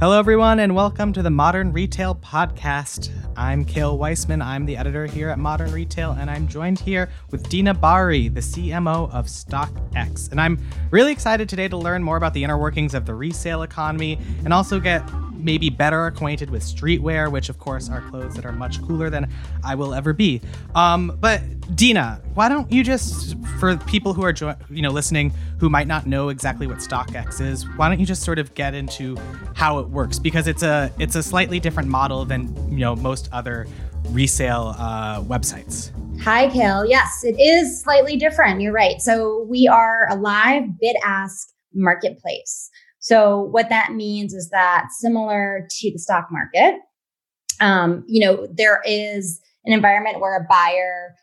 Hello, everyone, and welcome to the Modern Retail Podcast. I'm Cale Weissman. I'm the editor here at Modern Retail, and I'm joined here with Deena Bahri, the CMO of StockX. And I'm really excited today to learn more about the inner workings of the resale economy and also get maybe better acquainted with streetwear, which of course are clothes that are much cooler than I will ever be. Um, but Deena, why don't you just, for people who are jo- you know listening who might not know exactly what StockX is, why don't you just sort of get into how it works because it's a it's a slightly different model than you know most other resale uh, websites. Hi, Cale. Yes, it is slightly different. You're right. So we are a live bid ask marketplace. So what that means is that similar to the stock market, um, you know, there is an environment where a buyer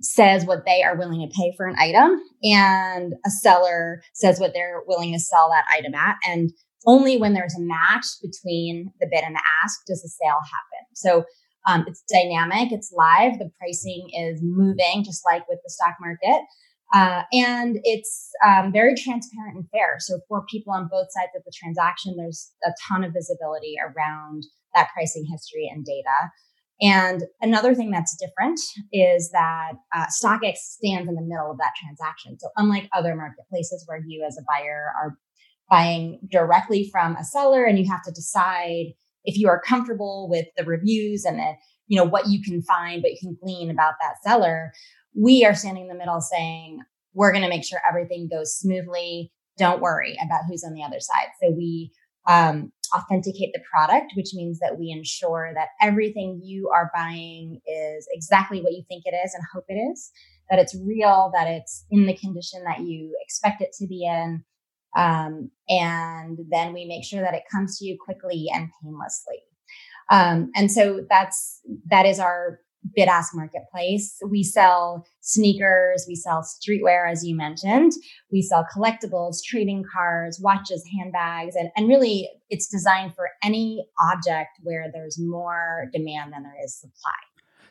says what they are willing to pay for an item and a seller says what they're willing to sell that item at. And only when there's a match between the bid and the ask does the sale happen. So um, it's dynamic, it's live, the pricing is moving, just like with the stock market. Uh, and it's um, very transparent and fair. So for people on both sides of the transaction, there's a ton of visibility around that pricing history and data. And another thing that's different is that uh, StockX stands in the middle of that transaction. So unlike other marketplaces where you as a buyer are buying directly from a seller and you have to decide if you are comfortable with the reviews and the, you know what you can find, what you can glean about that seller we are standing in the middle saying, we're going to make sure everything goes smoothly. Don't worry about who's on the other side. So we um, authenticate the product, which means that we ensure that everything you are buying is exactly what you think it is and hope it is, that it's real, that it's in the condition that you expect it to be in. Um, and then we make sure that it comes to you quickly and painlessly. Um, and so that's that is our bid ask marketplace. We sell sneakers, we sell streetwear, as you mentioned, we sell collectibles, trading cards, watches, handbags, and, and really it's designed for any object where there's more demand than there is supply.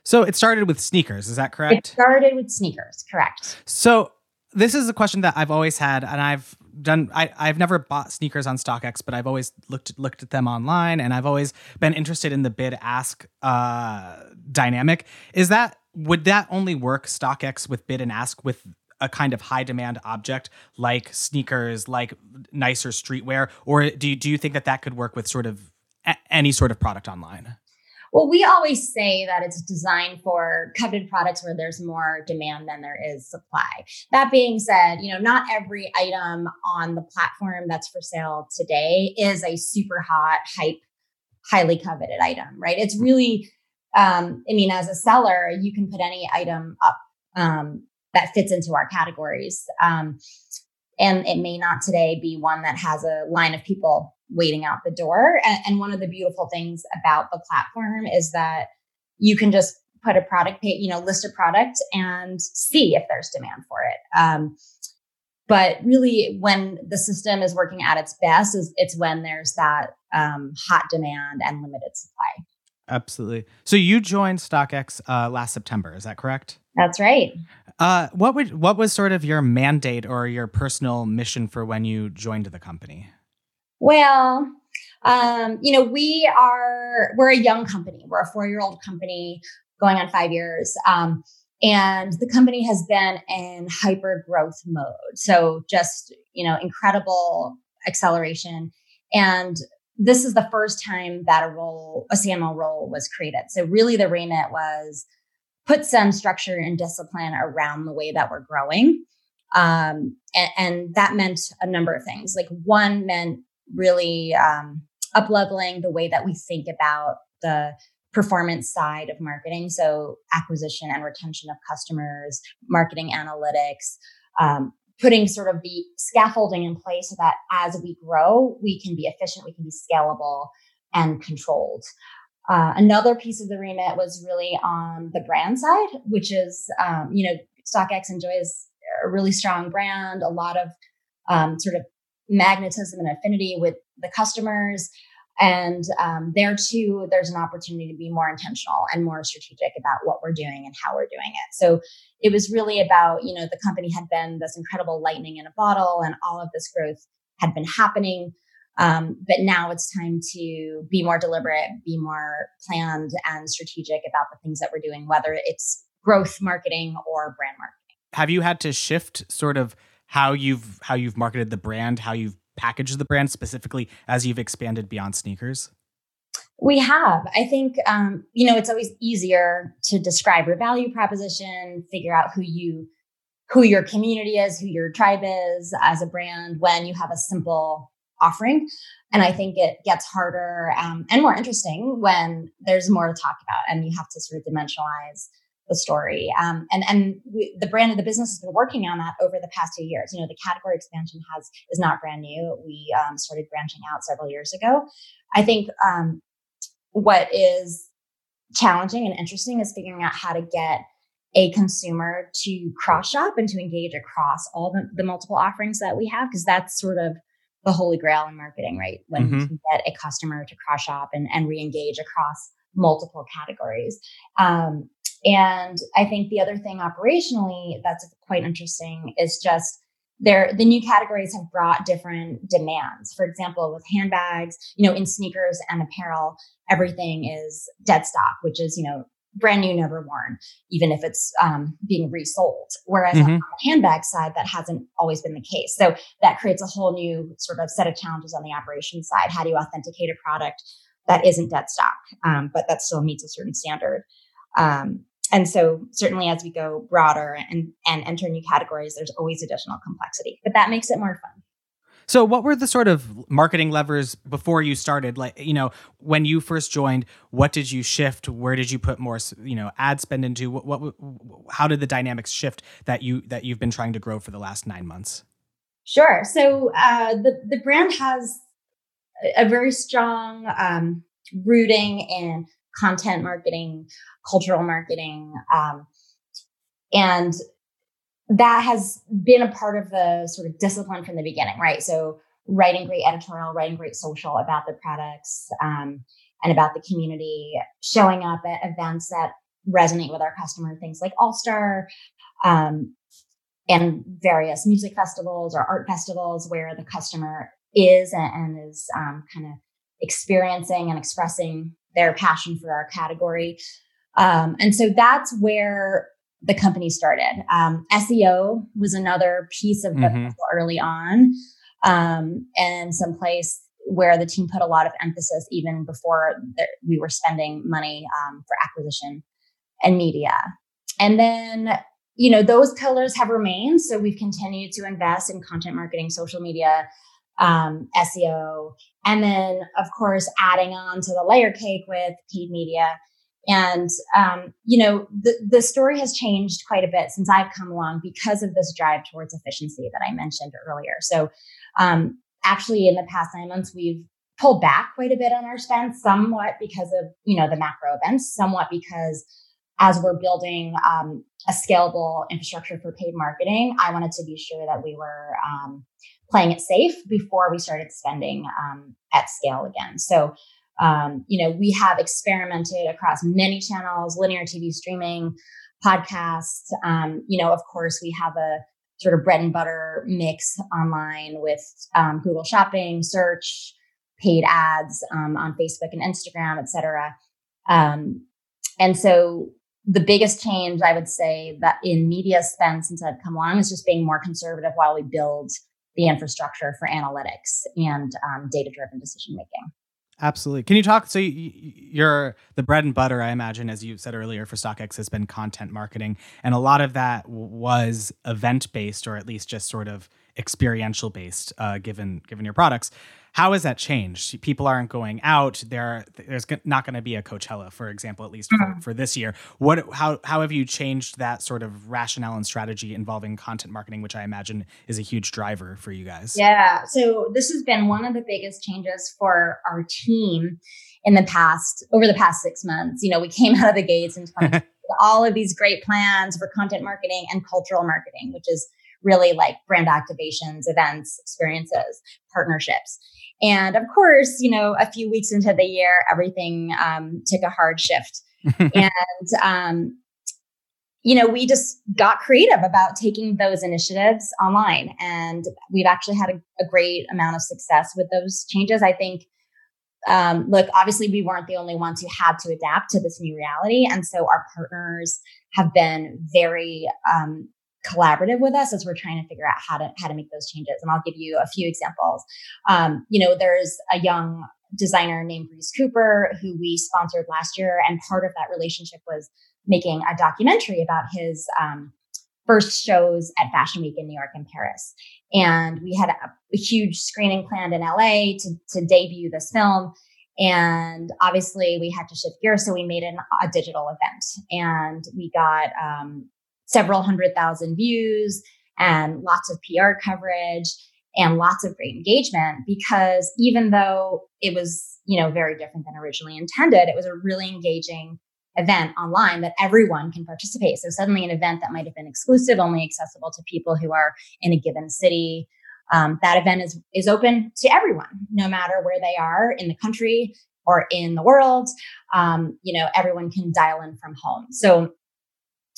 So it started with sneakers, is that correct? It started with sneakers, correct. So this is a question that I've always had, and I've done. I, I've never bought sneakers on StockX, but I've always looked looked at them online, and I've always been interested in the bid ask uh, dynamic. Is that would that only work StockX with bid and ask with a kind of high demand object like sneakers, like nicer streetwear, or do you, do you think that that could work with sort of a- any sort of product online? Well, we always say that it's designed for coveted products where there's more demand than there is supply. That being said, you know, not every item on the platform that's for sale today is a super hot, hype, highly coveted item, right? It's really, um, I mean, as a seller, you can put any item up um, that fits into our categories. Um, and it may not today be one that has a line of people waiting out the door. And, and one of the beautiful things about the platform is that you can just put a product page, you know, list a product and see if there's demand for it. Um, but really, when the system is working at its best, is it's when there's that um, hot demand and limited supply. Absolutely. So you joined StockX uh, last September, is that correct? That's right. Uh, what would what was sort of your mandate or your personal mission for when you joined the company? Well, um, you know, we are we're a young company. We're a four year old company going on five years. Um, and the company has been in hyper growth mode. So just, you know, incredible acceleration. And this is the first time that a role, a CMO role was created. So really the remit was put some structure and discipline around the way that we're growing. Um, and, and, that meant a number of things. Like one meant really um, up leveling the way that we think about the performance side of marketing. So, acquisition and retention of customers, marketing analytics, um, putting sort of the scaffolding in place so that as we grow, we can be efficient, we can be scalable and controlled. Uh, another piece of the remit was really on the brand side, which is, um, you know, StockX enjoys a really strong brand, a lot of um, sort of magnetism and affinity with the customers. And um, there too, there's an opportunity to be more intentional and more strategic about what we're doing and how we're doing it. So it was really about, you know, the company had been this incredible lightning in a bottle and all of this growth had been happening. Um, but now it's time to be more deliberate, be more planned and strategic about the things that we're doing, whether it's growth marketing or brand marketing. Have you had to shift sort of how you've how you've marketed the brand, how you've packaged the brand specifically as you've expanded beyond sneakers? We have. I think, um, you know, it's always easier to describe your value proposition, figure out who you, who your community is, who your tribe is as a brand when you have a simple offering. And I think it gets harder um, and more interesting when there's more to talk about and you have to sort of dimensionalize the story. Um, and and we, the brand of the business has been working on that over the past two years. You know, the category expansion has is not brand new. We um, started branching out several years ago. I think um, what is challenging and interesting is figuring out how to get a consumer to cross shop and to engage across all the, the multiple offerings that we have because that's sort of the holy grail in marketing right when mm-hmm. you can get a customer to cross shop and, and re-engage across multiple categories um, and i think the other thing operationally that's quite interesting is just there the new categories have brought different demands. For example with handbags you know in sneakers and apparel everything is dead stock which is you know brand new never worn even if it's um, being resold. Whereas mm-hmm. on the handbag side that hasn't always been the case. So that creates a whole new sort of set of challenges on the operations side. How do you authenticate a product that isn't dead stock? Um, but that still meets a certain standard. Um, and so certainly as we go broader and, and enter new categories, there's always additional complexity, but that makes it more fun. So, what were the sort of marketing levers before you started? Like, you know, when you first joined, what did you shift? Where did you put more, you know, ad spend into? What, what how did the dynamics shift that you that you've been trying to grow for the last nine months? Sure. So, uh, the the brand has a very strong um, rooting in content marketing, cultural marketing. Um, and that has been a part of the sort of discipline from the beginning, right? So writing great editorial, writing great social about the products um, and about the community, showing up at events that resonate with our customer, things like All Star um, and various music festivals or art festivals where the customer is and, and is um, kind of experiencing and expressing their passion for our category. Um, and so that's where the company started. Um, SEO was another piece of mm-hmm. early on, um, and some place where the team put a lot of emphasis even before the, we were spending money um, for acquisition and media. And then, you know, those pillars have remained. So we've continued to invest in content marketing, social media, um, SEO, and then of course adding on to the layer cake with paid media. And um, you know the the story has changed quite a bit since I've come along because of this drive towards efficiency that I mentioned earlier. So um, actually, in the past nine months, we've pulled back quite a bit on our spend, somewhat because of you know the macro events, somewhat because as we're building um, a scalable infrastructure for paid marketing, I wanted to be sure that we were um, playing it safe before we started spending um, at scale again. So, um, you know, we have experimented across many channels, linear TV streaming, podcasts. Um, you know, of course, we have a sort of bread and butter mix online with um, Google Shopping, search, paid ads um, on Facebook and Instagram, et cetera. Um, and so the biggest change I would say that in media spend since I've come along is just being more conservative while we build the infrastructure for analytics and um, data driven decision making. Absolutely. Can you talk? So you're the bread and butter, I imagine, as you said earlier, for StockX has been content marketing, and a lot of that was event based, or at least just sort of experiential based, uh, given given your products. How has that changed? People aren't going out. There, there's not going to be a Coachella, for example, at least for, mm-hmm. for this year. What, how, how have you changed that sort of rationale and strategy involving content marketing, which I imagine is a huge driver for you guys? Yeah. So this has been one of the biggest changes for our team in the past, over the past six months. You know, we came out of the gates in all of these great plans for content marketing and cultural marketing, which is really like brand activations, events, experiences, partnerships. And of course, you know, a few weeks into the year, everything um, took a hard shift. and um, you know, we just got creative about taking those initiatives online. And we've actually had a, a great amount of success with those changes. I think, um, look, obviously, we weren't the only ones who had to adapt to this new reality. And so our partners have been very um, collaborative with us as we're trying to figure out how to how to make those changes. And I'll give you a few examples. Um, you know, there's a young designer named Breeze Cooper who we sponsored last year, and part of that relationship was making a documentary about his um, first shows at Fashion Week in New York and Paris. And we had a, a huge screening planned in LA to, to debut this film. And obviously, we had to shift gears, so we made an, a digital event, and we got um, several hundred thousand views and lots of PR coverage and lots of great engagement because even though it was you know very different than originally intended, it was a really engaging event online that everyone can participate. So suddenly an event that might have been exclusive, only accessible to people who are in a given city. Um, that event is is open to everyone, no matter where they are in the country or in the world. Um, you know, everyone can dial in from home. So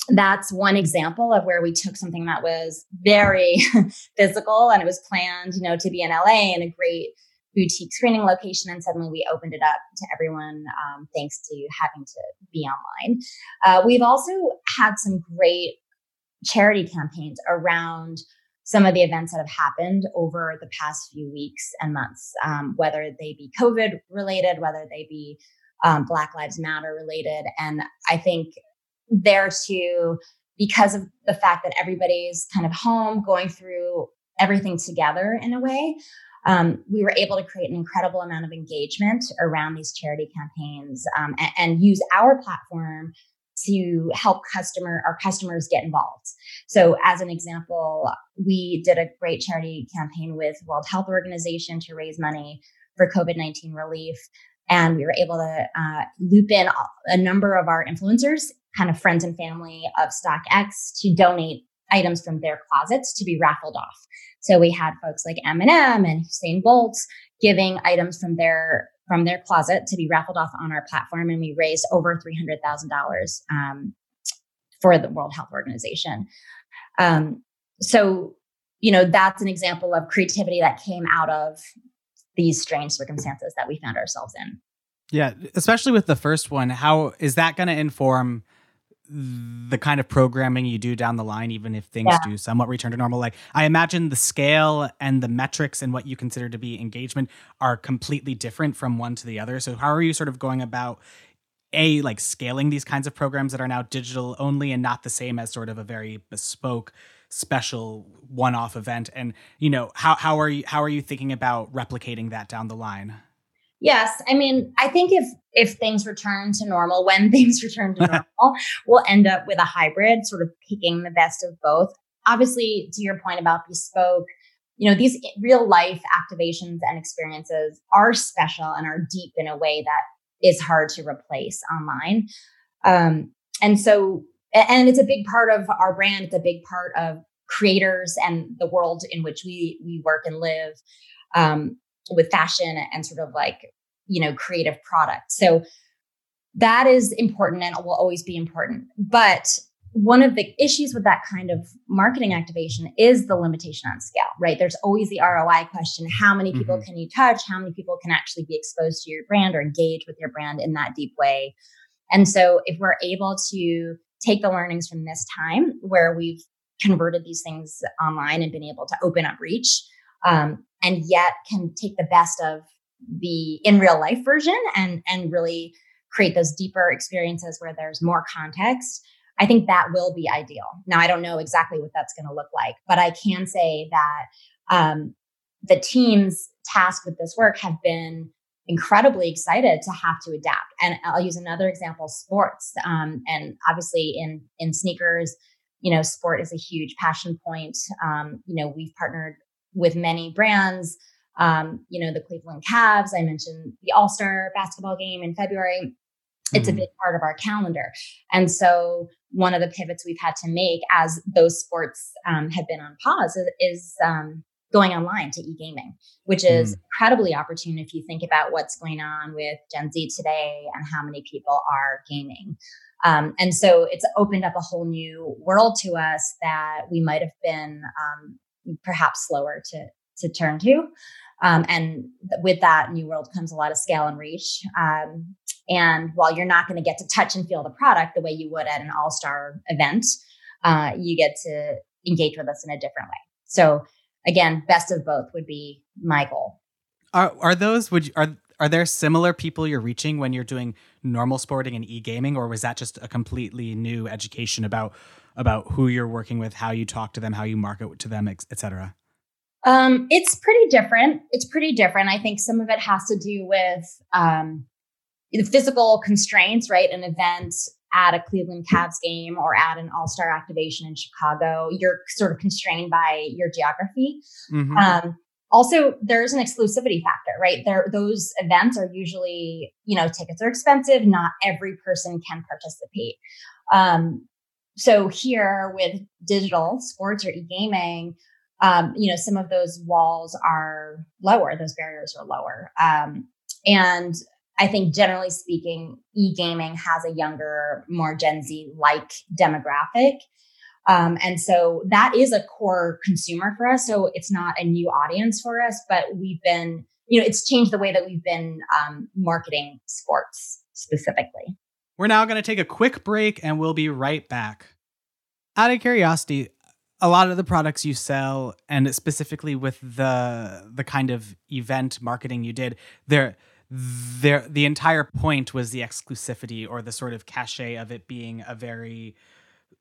that's one example of where we took something that was very physical and it was planned, you know, to be in LA in a great boutique screening location and suddenly we opened it up to everyone um, thanks to having to be online. Uh, we've also had some great charity campaigns around some of the events that have happened over the past few weeks and months um, whether they be covid related whether they be um, black lives matter related. And i think there too because of the fact that everybody's kind of home going through everything together in a way um, we were able to create an incredible amount of engagement around these charity campaigns um, and, and, use our platform to help customer our customers get involved. So, as an example, we did a great charity campaign with World Health Organization to raise money for COVID nineteen relief, and we were able to uh, loop in a number of our influencers, kind of friends and family of StockX, to donate items from their closets to be raffled off. So we had folks like Eminem and Usain Bolt giving items from their from their closet to be raffled off on our platform, and we raised over three hundred thousand um, dollars for the World Health Organization. Um, so you know that's an example of creativity that came out of these strange circumstances that we found ourselves in. Yeah, especially with the first one, how is that going to inform the kind of programming you do down the line, even if things yeah. do somewhat return to normal. Like I imagine the scale and the metrics and what you consider to be engagement are completely different from one to the other. So how are you sort of going about a like scaling these kinds of programs that are now digital only and not the same as sort of a very bespoke special one-off event and you know how how are you how are you thinking about replicating that down the line Yes, I mean, I think if if things return to normal, when things return to normal, we'll end up with a hybrid, sort of picking the best of both. Obviously, to your point about bespoke, you know, these real life activations and experiences are special and are deep in a way that is hard to replace online. Um, and so, and it's a big part of our brand. It's a big part of creators and the world in which we we work and live. Um, with fashion and sort of like you know creative product so that is important and will always be important but one of the issues with that kind of marketing activation is the limitation on scale right there's always the roi question how many people mm-hmm. can you touch how many people can actually be exposed to your brand or engage with your brand in that deep way and so if we're able to take the learnings from this time where we've converted these things online and been able to open up reach um, and yet can take the best of the in real life version and and really create those deeper experiences where there's more context. I think that will be ideal. Now i don't know exactly what that's going to look like but i can say that um, the teams tasked with this work have been incredibly excited to have to adapt and i'll use another example sports um, and obviously in in sneakers you know sport is a huge passion point um, you know we've partnered with many brands. Um, you know, the Cleveland Cavs, I mentioned the All Star basketball game in February. It's mm-hmm. a big part of our calendar. And so, one of the pivots we've had to make as those sports um, have been on pause is, is um, going online to e gaming, which is mm. incredibly opportune if you think about what's going on with Gen Z today and how many people are gaming. Um, and so it's opened up a whole new world to us that we might have been um, perhaps slower to to turn to. Um, and with that new world comes a lot of scale and reach. Um, and while you're not going to get to touch and feel the product the way you would at an all star event, uh, you get to engage with us in a different way. So again, best of both would be my goal. Are are those would you, are are there similar people you're reaching when you're doing normal sporting and e-gaming or was that just a completely new education about about who you're working with, how you talk to them, how you market to them, etc.? Um, it's pretty different. It's pretty different. I think some of it has to do with um, the physical constraints, right? An event at a Cleveland Cavs game or at an All Star activation in Chicago, you're sort of constrained by your geography. Mm-hmm. Um, also, there's an exclusivity factor, right? There, those events are usually, you know, tickets are expensive. Not every person can participate. Um, so here with digital sports or e-gaming, um, you know, some of those walls are lower, those barriers are lower. Um, and I think generally speaking, e-gaming has a younger, more Gen Z like demographic. Um, and so that is a core consumer for us. So it's not a new audience for us, but we've been, you know, it's changed the way that we've been um, marketing sports specifically. We're now going to take a quick break and we'll be right back. Out of curiosity, a lot of the products you sell and specifically with the the kind of event marketing you did, there there the entire point was the exclusivity or the sort of cachet of it being a very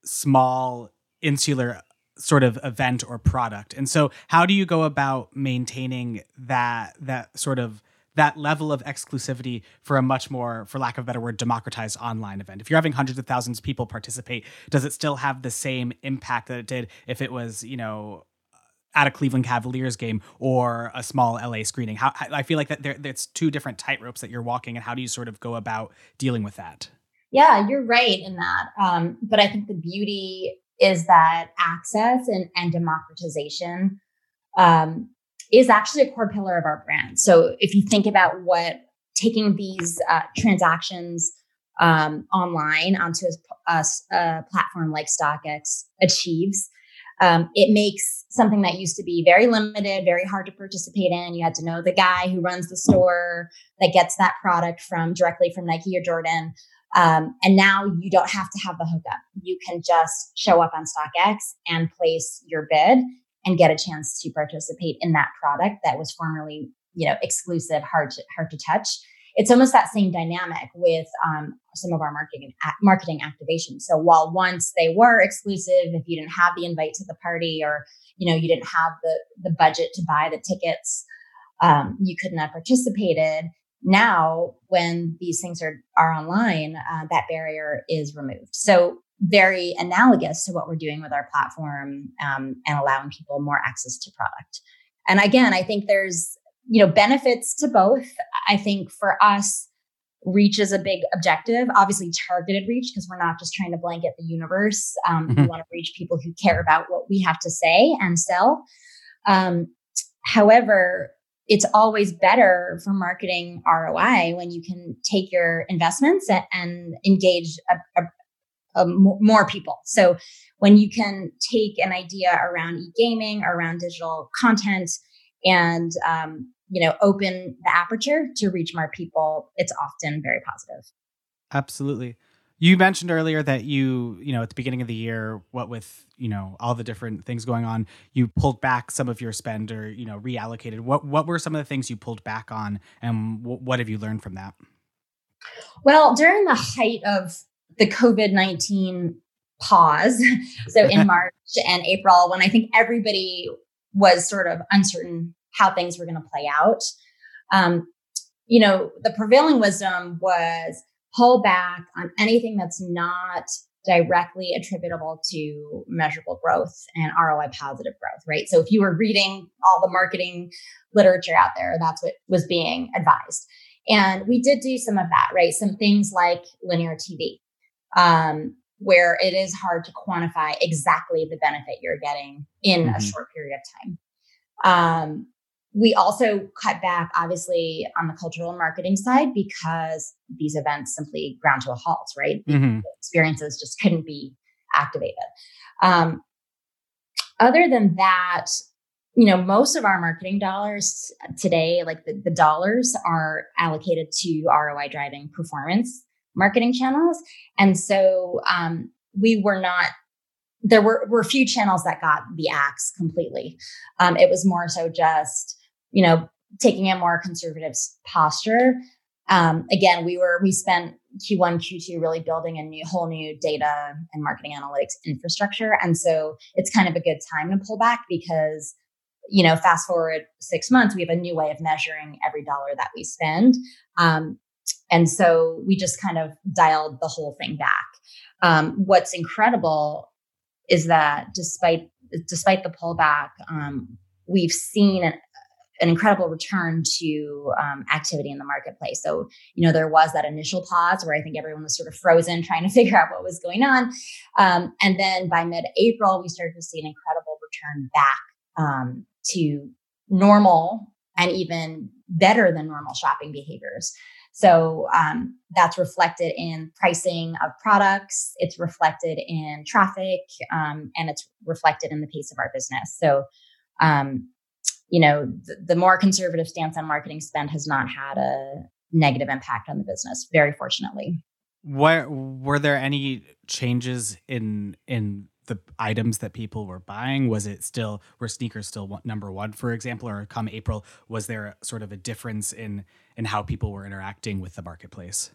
small insular sort of event or product. And so how do you go about maintaining that that sort of that level of exclusivity for a much more for lack of a better word democratized online event if you're having hundreds of thousands of people participate does it still have the same impact that it did if it was you know at a Cleveland Cavaliers game or a small LA screening? How I feel like that there it's two different tightropes that you're walking, and how do you sort of go about dealing with that? Yeah, you're right in that. Um, but I think the beauty is that access and, and democratization um, is actually a core pillar of our brand. So if you think about what taking these uh, transactions um, online onto a, a, a platform like StockX achieves, um, it makes something that used to be very limited, very hard to participate in. You had to know the guy who runs the store that gets that product from directly from Nike or Jordan. Um, and now you don't have to have the hookup. You can just show up on StockX and place your bid and get a chance to participate in that product that was formerly, you know, exclusive, hard to hard to touch it's almost that same dynamic with um, some of our marketing marketing activations. So while once they were exclusive, if you didn't have the invite to the party or you know you didn't have the the budget to buy the tickets, um, you couldn't have participated. Now, when these things are are online, uh, that barrier is removed. So very analogous to what we're doing with our platform um, and allowing people more access to product. And again, I think there's you know, benefits to both. I think for us, reach is a big objective. Obviously, targeted reach because we're not just trying to blanket the universe. Um, mm-hmm. We want to reach people who care about what we have to say and sell. Um, however, it's always better for marketing ROI when you can take your investments and engage a, a, a more people. So when you can take an idea around e-gaming, around digital content, and um, you know open the aperture to reach more people it's often very positive. Absolutely. You mentioned earlier that you you know at the beginning of the year what with you know all the different things going on you pulled back some of your spend or you know reallocated. What what were some of the things you pulled back on and w- what have you learned from that? Well during the height of the covid-19 pause so in march and april when i think everybody was sort of uncertain how things were going to play out. Um, you know, the prevailing wisdom was pull back on anything that's not directly attributable to measurable growth and ROI positive growth, right? So if you were reading all the marketing literature out there, that's what was being advised. And we did do some of that, right? Some things like linear TV, um, where it is hard to quantify exactly the benefit you're getting in mm-hmm. a short period of time. Um, we also cut back, obviously, on the cultural marketing side because these events simply ground to a halt, right? Mm-hmm. experiences just couldn't be activated. Um, other than that, you know, most of our marketing dollars today, like the, the dollars are allocated to ROI driving performance marketing channels. And so um, we were not there were, were a few channels that got the axe completely. Um, it was more so just, you know, taking a more conservative posture. Um, again, we were, we spent Q1, Q2 really building a new, whole new data and marketing analytics infrastructure. And so it's kind of a good time to pull back because you know, fast forward six months, we have a new way of measuring every dollar that we spend. Um, and so we just kind of dialed the whole thing back. Um, what's incredible is that despite despite the pullback, um, we've seen an, incredible return to um, activity in the marketplace. So, you know, there was that initial pause where I think everyone was sort of frozen trying to figure out what was going on. Um, and then by mid April, we started to see an incredible return back um, to normal and even better than normal shopping behaviors. So um, that's reflected in pricing of products, it's reflected in traffic, um, and it's reflected in the pace of our business. So, um, you know, the, the more conservative stance on marketing spend has not had a negative impact on the business, very fortunately. Where were there any changes in in the items that people were buying? Was it still were sneakers still number one, for example, or come April, was there sort of a difference in in how people were interacting with the marketplace?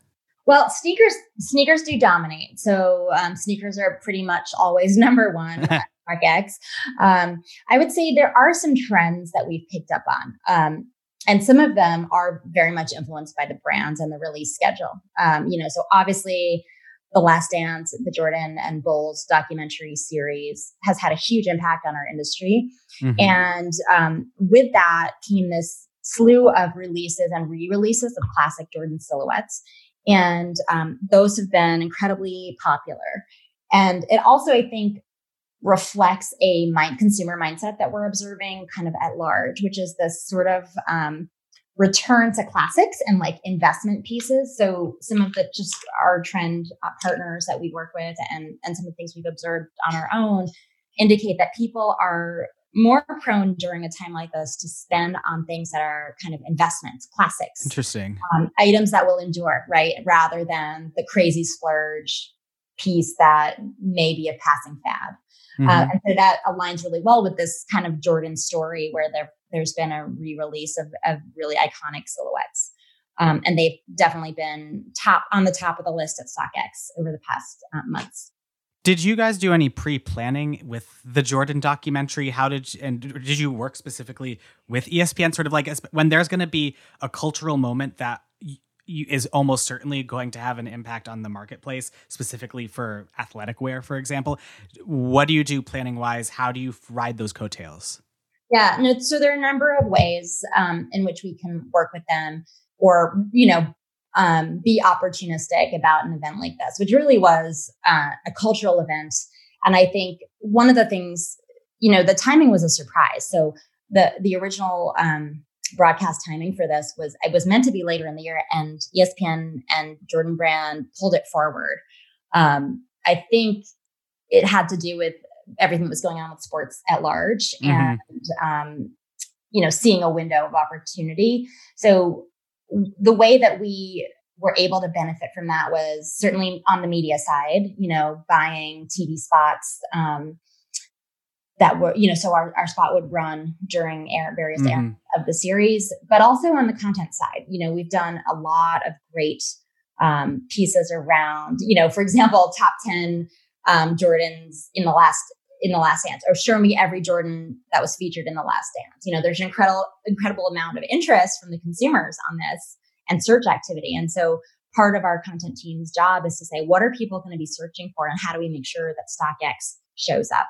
Well, sneakers sneakers do dominate. So um, sneakers are pretty much always number one. StockX. Um, I would say there are some trends that we've picked up on. Um, and some of them are very much influenced by the brands and the release schedule. Um, you know, so obviously the Last Dance, the Jordan and Bulls documentary series has had a huge impact on our industry. Mm-hmm. And um, with that came this slew of releases and re releases of classic Jordan silhouettes. And um, those have been incredibly popular. And it also, I think, reflects a mind, consumer mindset that we're observing kind of at large, which is this sort of um, return to classics and like investment pieces. So some of the just our trend uh, partners that we work with and and some of the things we've observed on our own indicate that people are more prone during a time like this to spend on things that are kind of investments, classics. Interesting. Um, items that will endure, right? Rather than the crazy splurge piece that may be a passing fad. Uh, mm-hmm. Uh, and so that aligns really well with this kind of Jordan story where there, there's been a re-release of, of really iconic silhouettes. Um, and they've definitely been top on the top of the list at StockX over the past uh, months. Did you guys do any pre-planning with the Jordan documentary? How did you, and did you work specifically with ESPN? Sort of like when there's going to be a cultural moment that is almost certainly going to have an impact on the marketplace, specifically for athletic wear, for example. What do you do planning wise? How do you ride those coattails? Yeah, no, so there are a number of ways um, in which we can work with them or, you know, um, be opportunistic about an event like this, which really was uh, a cultural event. And I think one of the things, you know, the timing was a surprise. So the the original um, broadcast timing for this was it was meant to be later in the year, and ESPN and Jordan Brand pulled it forward. Um, I think it had to do with everything that was going on with sports at large, mm-hmm. and um, you know, seeing a window of opportunity. So the way that we were able to benefit from that was certainly on the media side, you know, buying TV spots, um, that were, you know, so our, our spot would run during air, various mm-hmm. of the series, but also on the content side. You know, we've done a lot of great um, pieces around, you know, for example, top 10 um, Jordans in the last in the last dance or show me every jordan that was featured in the last dance you know there's an incredible incredible amount of interest from the consumers on this and search activity and so part of our content team's job is to say what are people going to be searching for and how do we make sure that stockx shows up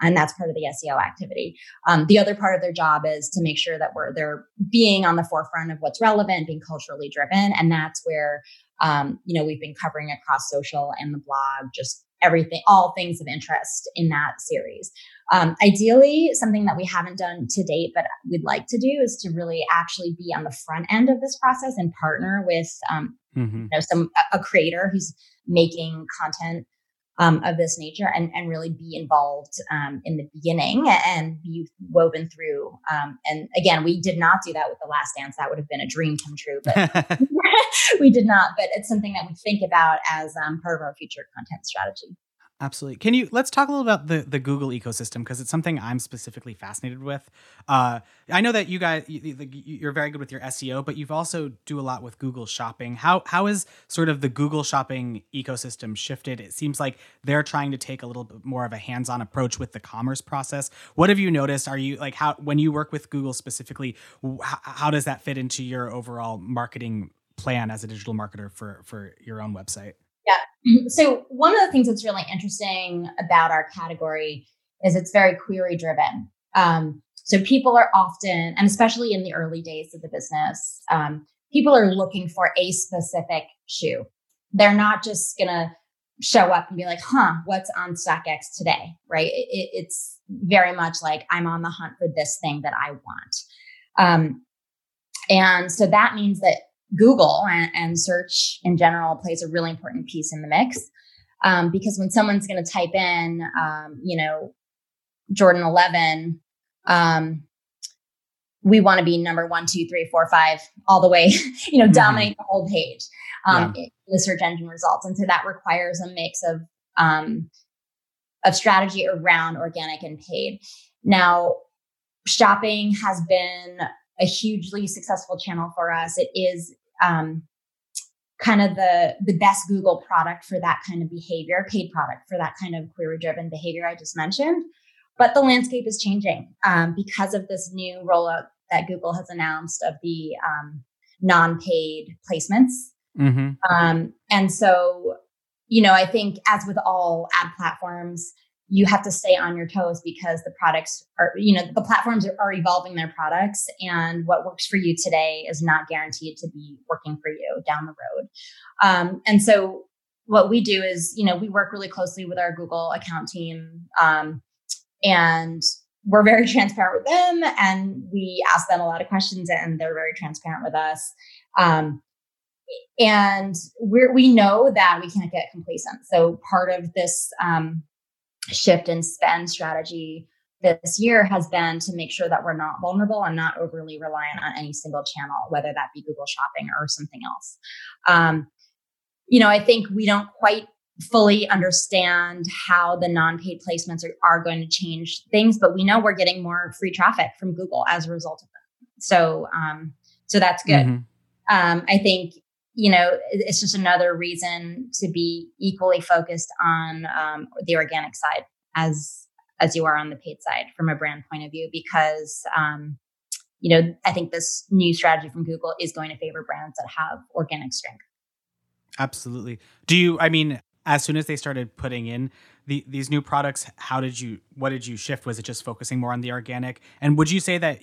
and that's part of the SEO activity. Um, the other part of their job is to make sure that we're they're being on the forefront of what's relevant, being culturally driven, and that's where um, you know we've been covering across social and the blog just everything, all things of interest in that series. Um, ideally, something that we haven't done to date, but we'd like to do is to really actually be on the front end of this process and partner with, um, mm-hmm. you know, some a creator who's making content um, of this nature and, and really be involved um, in the beginning and be woven through. Um, and again, we did not do that with the last dance. That would have been a dream come true, but we did not. But it's something that we think about as um, part of our future content strategy. Absolutely. Can you let's talk a little about the the Google ecosystem because it's something I'm specifically fascinated with. Uh, I know that you guys you, are very good with your SEO, but you've also do a lot with Google Shopping. How how is sort of the Google Shopping ecosystem shifted? It seems like they're trying to take a little bit more of a hands-on approach with the commerce process. What have you noticed? Are you like how when you work with Google specifically, how, how does that fit into your overall marketing plan as a digital marketer for for your own website? Yeah. So one of the things that's really interesting about our category is it's very query driven. Um, so people are often, and especially in the early days of the business, um, people are looking for a specific shoe. They're not just gonna show up and be like, "Huh, what's on StockX today?" Right? It, it's very much like I'm on the hunt for this thing that I want. Um, and so that means that Google and, and, search in general plays a really important piece in the mix. Um, because when someone's going to type in, um, you know, Jordan 11, um, we want to be number one, two, three, four, five, all the way, you know, mm-hmm. dominate the whole page um, yeah. in the search engine results. And so that requires a mix of, um, of strategy around organic and paid. Now, shopping has been a hugely successful channel for us. It is um, kind of the the best Google product for that kind of behavior, paid product for that kind of query driven behavior I just mentioned. But the landscape is changing um, because of this new rollout that Google has announced of the um, non paid placements. Mm-hmm. Um, and so, you know, I think as with all ad platforms, you have to stay on your toes because the products are, you know, the platforms are, evolving their products and what works for you today is not guaranteed to be working for you down the road. Um, and so what we do is, you know, we work really closely with our Google account team. Um, and we're very transparent with them and we ask them a lot of questions and they're very transparent with us. Um, and we we know that we can't get complacent. So part of this um, shift in spend strategy this year has been to make sure that we're not vulnerable and not overly reliant on any single channel, whether that be Google Shopping or something else. Um, you know, I think we don't quite fully understand how the non-paid placements are, are going to change things, but we know we're getting more free traffic from Google as a result of them. So, um, so that's good. Mm-hmm. Um, I think you know, it's just another reason to be equally focused on um, the organic side as as you are on the paid side from a brand point of view, because um, you know, I think this new strategy from Google is going to favor brands that have organic strength. Absolutely. Do you? I mean, as soon as they started putting in the, these new products, how did you? What did you shift? Was it just focusing more on the organic? And would you say that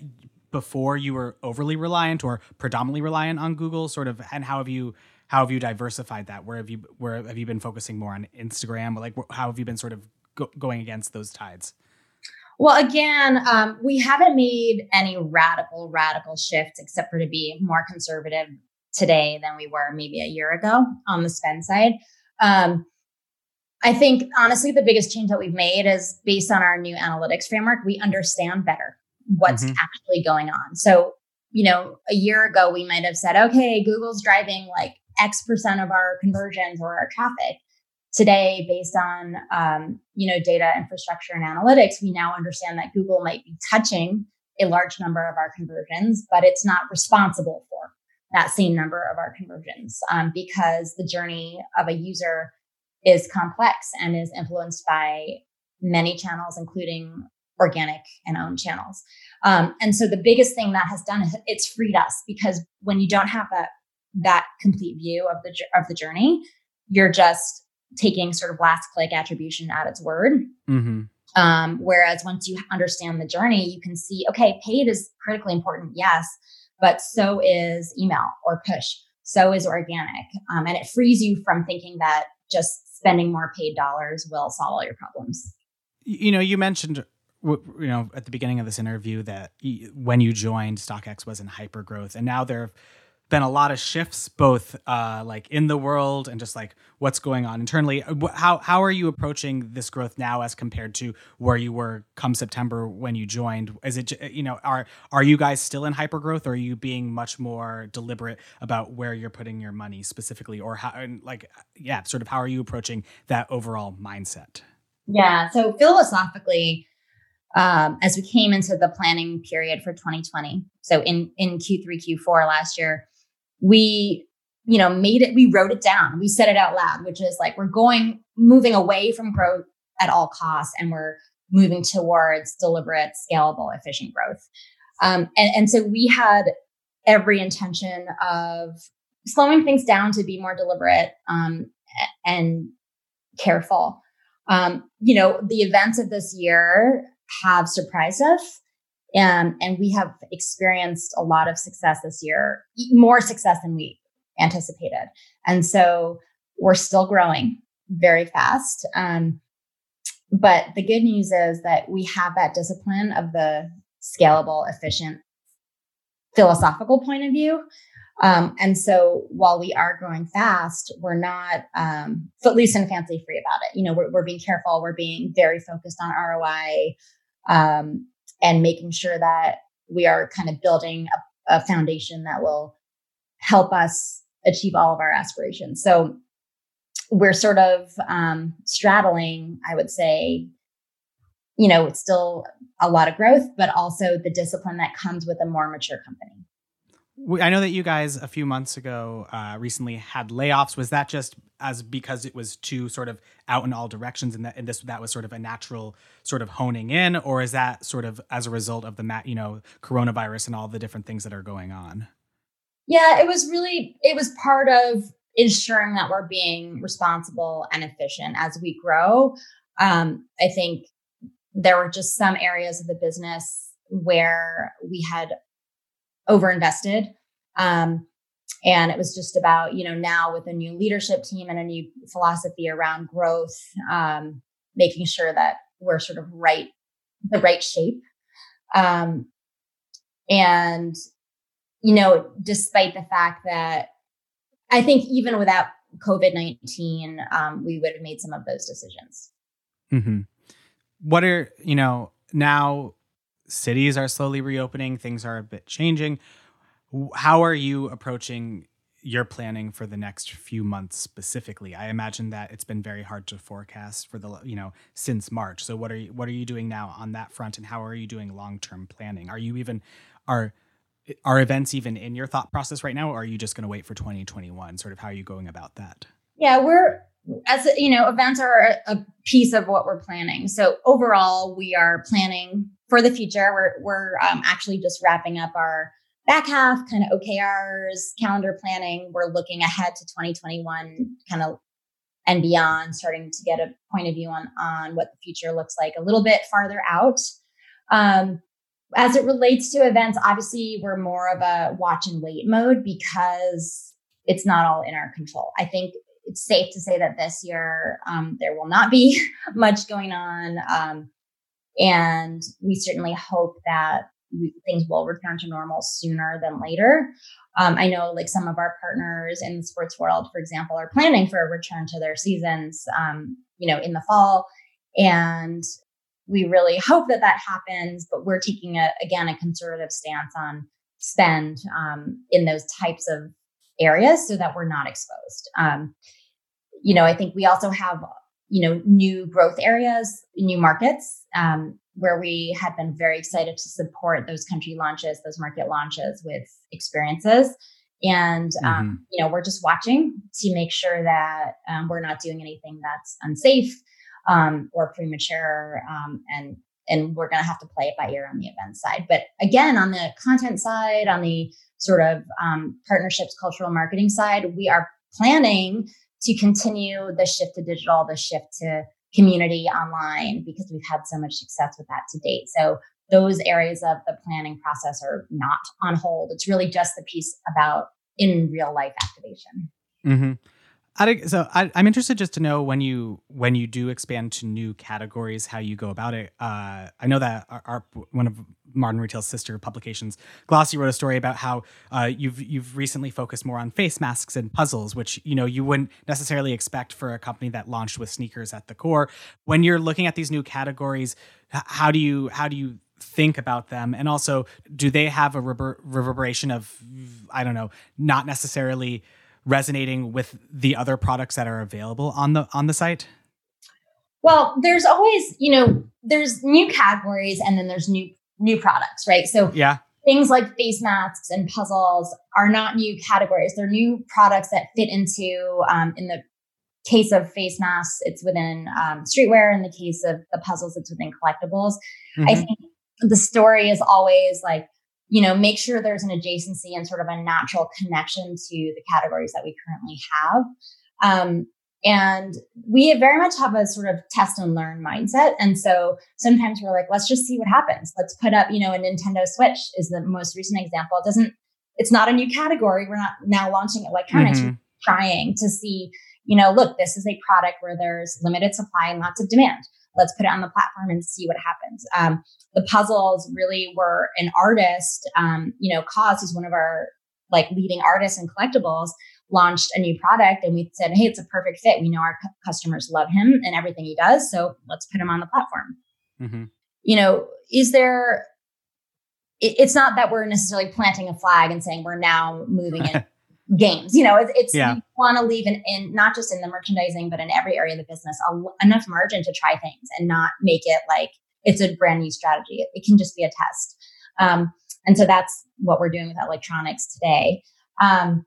before you were overly reliant or predominantly reliant on Google sort of and how have you how have you diversified that? Where have you where have you been focusing more on Instagram? Like how have you been sort of go, going against those tides? Well again um, we haven't made any radical radical shifts except for to be more conservative today than we were maybe a year ago on the spend side. Um, I think honestly, the biggest change that we've made is based on our new analytics framework. We understand better what's mm-hmm. actually going on. So, you know, a year ago, we might have said, okay, Google's driving like X percent of our conversions or our traffic. Today, based on um, you know data infrastructure and analytics, we now understand that Google might be touching a large number of our conversions, but it's not responsible for that same number of our conversions um, because the journey of a user is complex and is influenced by many channels, including organic and owned channels. Um, and so the biggest thing that has done is it's freed us because when you don't have that that complete view of the of the journey, you're just taking sort of last click attribution at its word. Mm-hmm. Um, whereas once you understand the journey, you can see okay, paid is critically important, yes, but so is email or push. So is organic, um, and it frees you from thinking that just spending more paid dollars will solve all your problems. You know, you mentioned you know at the beginning of this interview that when you joined StockX was in hyper growth, and now there have been a lot of shifts, both uh, like in the world and just like what's going on internally. Uh, how how are you approaching this growth now as compared to where you were come September when you joined? Is it you know are are you guys still in hyper growth, or are you being much more deliberate about where you're putting your money specifically, or how and like yeah, sort of how are you approaching that overall mindset? Yeah. So philosophically, um, as we came into the planning period for 2020, so in in Q3, Q4 last year, we you know made it. We wrote it down. We said it out loud, which is like we're going moving away from growth at all costs, and we're moving towards deliberate, scalable, efficient growth. Um, and, and so we had every intention of slowing things down to be more deliberate um, and careful. Um, you know, the events of this year have surprised us. Um, and we have experienced a lot of success this year, more success than we anticipated. And so we're still growing very fast. Um, but the good news is that we have that discipline of the scalable, efficient, philosophical point of view. Um, and so while we are growing fast, we're not um, footloose and fancy free about it. You know, we're, we're being careful. We're being very focused on ROI um, and making sure that we are kind of building a, a foundation that will help us achieve all of our aspirations. So we're sort of um, straddling, I would say, you know, it's still a lot of growth, but also the discipline that comes with a more mature company. I know that you guys a few months ago uh, recently had layoffs. Was that just as because it was too sort of out in all directions, and that and this that was sort of a natural sort of honing in, or is that sort of as a result of the mat you know coronavirus and all the different things that are going on? Yeah, it was really it was part of ensuring that we're being responsible and efficient as we grow. Um, I think there were just some areas of the business where we had overinvested. Um, and it was just about, you know, now with a new leadership team and a new philosophy around growth, um, making sure that we're sort of right, the right shape. Um, and, you know, despite the fact that I think even without COVID 19, um, we would have made some of those decisions. Mm-hmm. What are, you know, now cities are slowly reopening, things are a bit changing. How are you approaching your planning for the next few months specifically? I imagine that it's been very hard to forecast for the you know since March. So what are you what are you doing now on that front, and how are you doing long term planning? Are you even are are events even in your thought process right now, or are you just going to wait for 2021? Sort of how are you going about that? Yeah, we're as you know, events are a piece of what we're planning. So overall, we are planning for the future. We're we're um, actually just wrapping up our back half kind of OKRs, calendar planning. We're looking ahead to 2021, kind of and beyond, starting to get a point of view on on what the future looks like a little bit farther out. Um, as it relates to events, obviously we're more of a watch and wait mode because it's not all in our control. I think safe to say that this year um, there will not be much going on. Um, and we certainly hope that we, things will return to normal sooner than later. Um, I know, like some of our partners in the sports world, for example, are planning for a return to their seasons, um, you know, in the fall, and we really hope that that happens. But we're taking a again a conservative stance on spend um, in those types of areas so that we're not exposed. Um, you know, I think we also have, you know, new growth areas, new markets um, where we had been very excited to support those country launches, those market launches with experiences. And, um, mm-hmm. you know, we're just watching to make sure that um, we're not doing anything that's unsafe um, or premature. Um, and and we're going to have to play it by ear on the event side. But again, on the content side, on the sort of um, partnerships, cultural marketing side, we are planning to continue the shift to digital, the shift to community online, because we've had so much success with that to date. So those areas of the planning process are not on hold. It's really just the piece about in real life activation. Mm-hmm. So I, am interested just to know when you when you do expand to new categories, how you go about it. Uh, I know that our, our, one of Modern Retail's sister publications, Glossy, wrote a story about how uh, you've you've recently focused more on face masks and puzzles, which you know you wouldn't necessarily expect for a company that launched with sneakers at the core. When you're looking at these new categories, how do you how do you think about them and also do they have a rever- reverberation of i don't know not necessarily resonating with the other products that are available on the on the site? Well, there's always, you know, there's new categories and then there's new new products, right? So yeah. Things like face masks and puzzles are not new categories. They're new products that fit into, um, in the case of face masks, it's within um, streetwear. In the case of the puzzles, it's within collectibles. Mm-hmm. I think the story is always like you know, make sure there's an adjacency and sort of a natural connection to the categories that we currently have. Um, and we very much have a sort of test and learn mindset. And so sometimes we're like, let's just see what happens. Let's put up, you know, a Nintendo Switch is the most recent example. It doesn't, it's not a new category. We're not now launching electronics, mm-hmm. trying to see, you know, look, this is a product where there's limited supply and lots of demand let's put it on the platform and see what happens. Um, the puzzles really were an artist, um, you know, KAWS, who's one of our like leading artists and collectibles, launched a new product and we said, hey, it's a perfect fit. We know our cu- customers love him and everything he does. So let's put him on the platform. Mm-hmm. You know, is there, it, it's not that we're necessarily planting a flag and saying we're now moving in games. You know, it's, it's yeah. you want to leave in, in, not just in the merchandising, but in every area of the business, a, enough margin to try things and not make it like it's a brand new strategy. It, it can just be a test. Um, and so that's what we're doing with electronics today. Um,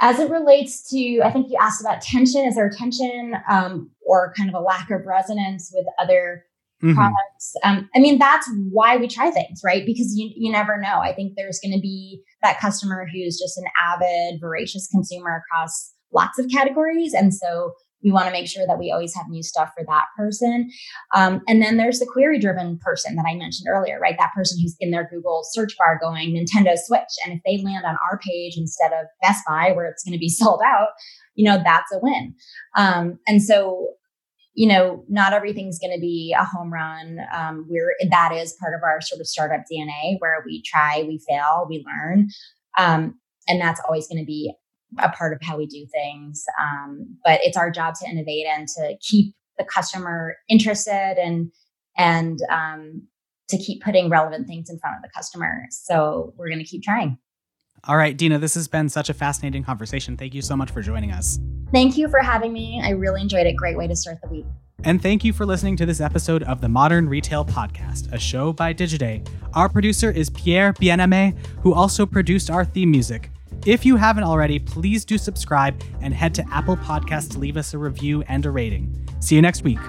as it relates to, I think you asked about tension. Is there tension um, or kind of a lack of resonance with other mm-hmm. products. Um, I mean, that's why we try things, right? Because you, you never know. I think there's going to be that customer who's just an avid, voracious consumer across lots of categories. And so we want to make sure that we always have new stuff for that person. Um, and then there's the query driven person that I mentioned earlier, right? That person who's in their Google search bar going Nintendo Switch. And if they land on our page instead of Best Buy, where it's going to be sold out, you know, that's a win. Um, and so you know, not everything's going to be a home run. Um, we're that is part of our sort of startup DNA where we try, we fail, we learn, um, and that's always going to be a part of how we do things. Um, but it's our job to innovate and to keep the customer interested and and um, to keep putting relevant things in front of the customer. So we're going to keep trying. All right, Deena, this has been such a fascinating conversation. Thank you so much for joining us. Thank you for having me. I really enjoyed it. Great way to start the week. And thank you for listening to this episode of the Modern Retail Podcast, a show by Digiday. Our producer is Pierre Bienaimé, who also produced our theme music. If you haven't already, please do subscribe and head to Apple Podcasts to leave us a review and a rating. See you next week.